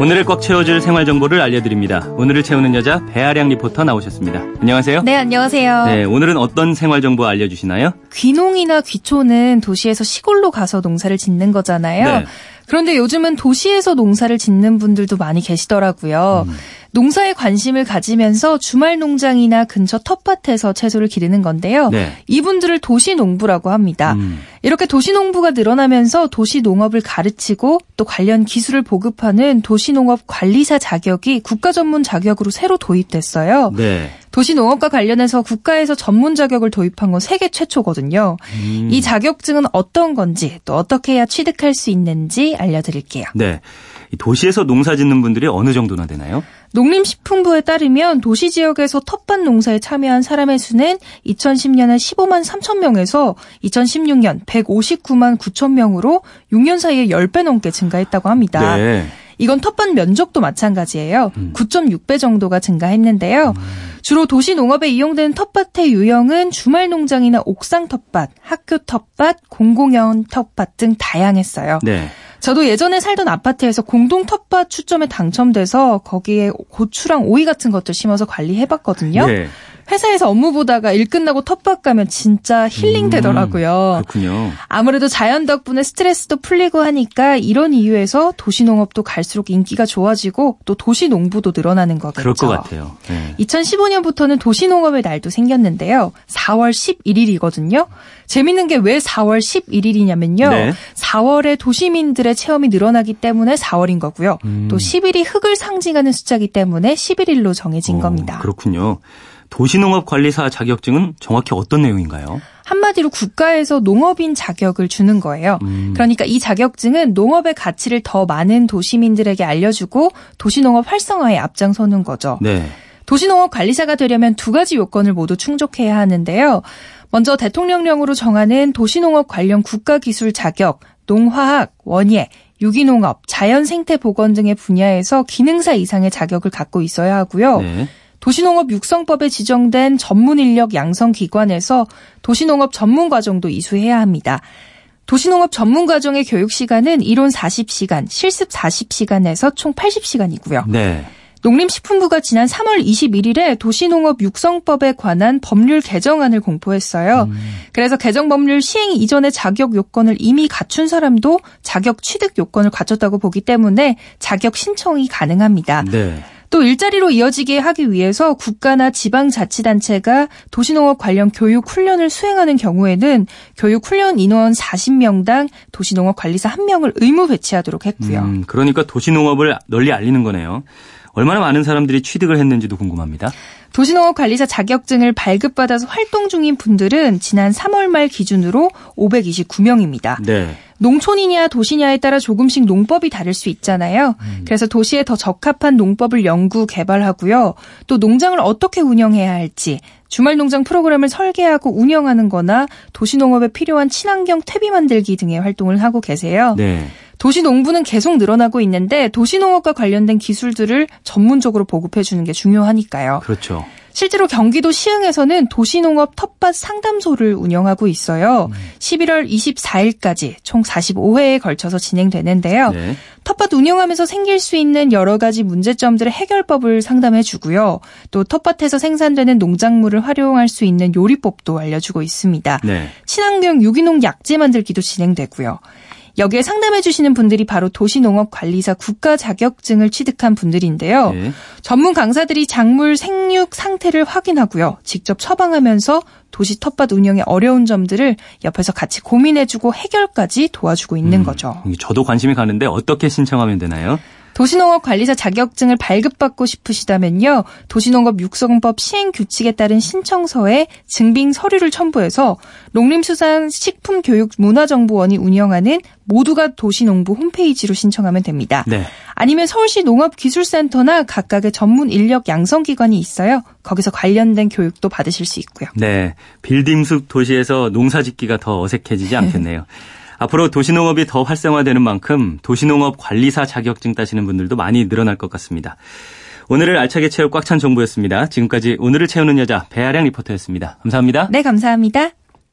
오늘을 꽉 채워줄 생활 정보를 알려드립니다. 오늘을 채우는 여자 배아량 리포터 나오셨습니다. 안녕하세요. 네, 안녕하세요. 네, 오늘은 어떤 생활 정보 알려주시나요? 귀농이나 귀촌은 도시에서 시골로 가서 농사를 짓는 거잖아요. 네. 그런데 요즘은 도시에서 농사를 짓는 분들도 많이 계시더라고요. 음. 농사에 관심을 가지면서 주말 농장이나 근처 텃밭에서 채소를 기르는 건데요. 네. 이분들을 도시 농부라고 합니다. 음. 이렇게 도시 농부가 늘어나면서 도시 농업을 가르치고 또 관련 기술을 보급하는 도시 농업 관리사 자격이 국가 전문 자격으로 새로 도입됐어요. 네. 도시 농업과 관련해서 국가에서 전문 자격을 도입한 건 세계 최초거든요. 음. 이 자격증은 어떤 건지 또 어떻게 해야 취득할 수 있는지 알려드릴게요. 네. 이 도시에서 농사 짓는 분들이 어느 정도나 되나요? 농림식품부에 따르면 도시 지역에서 텃밭 농사에 참여한 사람의 수는 2010년에 15만 3천 명에서 2016년 159만 9천 명으로 6년 사이에 10배 넘게 증가했다고 합니다. 네. 이건 텃밭 면적도 마찬가지예요. 음. 9.6배 정도가 증가했는데요. 주로 도시 농업에 이용되는 텃밭의 유형은 주말 농장이나 옥상 텃밭, 학교 텃밭, 공공연 텃밭 등 다양했어요. 네. 저도 예전에 살던 아파트에서 공동 텃밭 추첨에 당첨돼서 거기에 고추랑 오이 같은 것들 심어서 관리해봤거든요. 네. 회사에서 업무 보다가 일 끝나고 텃밭 가면 진짜 힐링 음, 되더라고요. 그렇군요. 아무래도 자연 덕분에 스트레스도 풀리고 하니까 이런 이유에서 도시농업도 갈수록 인기가 좋아지고 또 도시농부도 늘어나는 거겠죠. 그럴 것 같아요. 네. 2015년부터는 도시농업의 날도 생겼는데요. 4월 11일이거든요. 재밌는 게 왜 4월 11일이냐면요. 네. 4월에 도시민들의 체험이 늘어나기 때문에 4월인 거고요. 음. 또 10일이 흙을 상징하는 숫자이기 때문에 11일로 정해진 어, 겁니다. 그렇군요. 도시농업관리사 자격증은 정확히 어떤 내용인가요? 한마디로 국가에서 농업인 자격을 주는 거예요. 음. 그러니까 이 자격증은 농업의 가치를 더 많은 도시민들에게 알려주고 도시농업 활성화에 앞장서는 거죠. 네. 도시농업 관리사가 되려면 두 가지 요건을 모두 충족해야 하는데요. 먼저 대통령령으로 정하는 도시농업 관련 국가기술 자격, 농화학, 원예, 유기농업, 자연생태보건 등의 분야에서 기능사 이상의 자격을 갖고 있어야 하고요. 네. 도시농업 육성법에 지정된 전문 인력 양성 기관에서 도시농업 전문 과정도 이수해야 합니다. 도시농업 전문 과정의 교육 시간은 이론 40시간, 실습 40시간에서 총 80시간이고요. 네. 농림식품부가 지난 3월 21일에 도시농업 육성법에 관한 법률 개정안을 공포했어요. 음. 그래서 개정 법률 시행 이전의 자격 요건을 이미 갖춘 사람도 자격 취득 요건을 갖췄다고 보기 때문에 자격 신청이 가능합니다. 네. 또 일자리로 이어지게 하기 위해서 국가나 지방자치단체가 도시농업 관련 교육 훈련을 수행하는 경우에는 교육 훈련 인원 40명당 도시농업 관리사 1명을 의무 배치하도록 했고요. 음, 그러니까 도시농업을 널리 알리는 거네요. 얼마나 많은 사람들이 취득을 했는지도 궁금합니다. 도시농업 관리사 자격증을 발급받아서 활동 중인 분들은 지난 3월 말 기준으로 529명입니다. 네. 농촌이냐 도시냐에 따라 조금씩 농법이 다를 수 있잖아요. 그래서 도시에 더 적합한 농법을 연구 개발하고요. 또 농장을 어떻게 운영해야 할지 주말 농장 프로그램을 설계하고 운영하는 거나 도시농업에 필요한 친환경 퇴비 만들기 등의 활동을 하고 계세요. 네. 도시 농부는 계속 늘어나고 있는데 도시 농업과 관련된 기술들을 전문적으로 보급해 주는 게 중요하니까요. 그렇죠. 실제로 경기도 시흥에서는 도시농업 텃밭 상담소를 운영하고 있어요. 11월 24일까지 총 45회에 걸쳐서 진행되는데요. 네. 텃밭 운영하면서 생길 수 있는 여러 가지 문제점들의 해결법을 상담해 주고요. 또 텃밭에서 생산되는 농작물을 활용할 수 있는 요리법도 알려주고 있습니다. 네. 친환경 유기농 약재 만들기도 진행되고요. 여기에 상담해 주시는 분들이 바로 도시농업관리사 국가 자격증을 취득한 분들인데요. 네. 전문 강사들이 작물 생육 상태를 확인하고요. 직접 처방하면서 도시 텃밭 운영의 어려운 점들을 옆에서 같이 고민해주고 해결까지 도와주고 있는 음, 거죠. 저도 관심이 가는데 어떻게 신청하면 되나요? 도시농업 관리사 자격증을 발급받고 싶으시다면요. 도시농업 육성법 시행 규칙에 따른 신청서에 증빙 서류를 첨부해서 농림수산식품교육문화정보원이 운영하는 모두가 도시농부 홈페이지로 신청하면 됩니다. 네. 아니면 서울시 농업기술센터나 각각의 전문 인력 양성기관이 있어요. 거기서 관련된 교육도 받으실 수 있고요. 네. 빌딩숲 도시에서 농사 짓기가 더 어색해지지 않겠네요. 앞으로 도시농업이 더 활성화되는 만큼 도시농업 관리사 자격증 따시는 분들도 많이 늘어날 것 같습니다. 오늘을 알차게 채울 꽉 찬 정보였습니다. 지금까지 오늘을 채우는 여자 배아량 리포터였습니다. 감사합니다. 네, 감사합니다.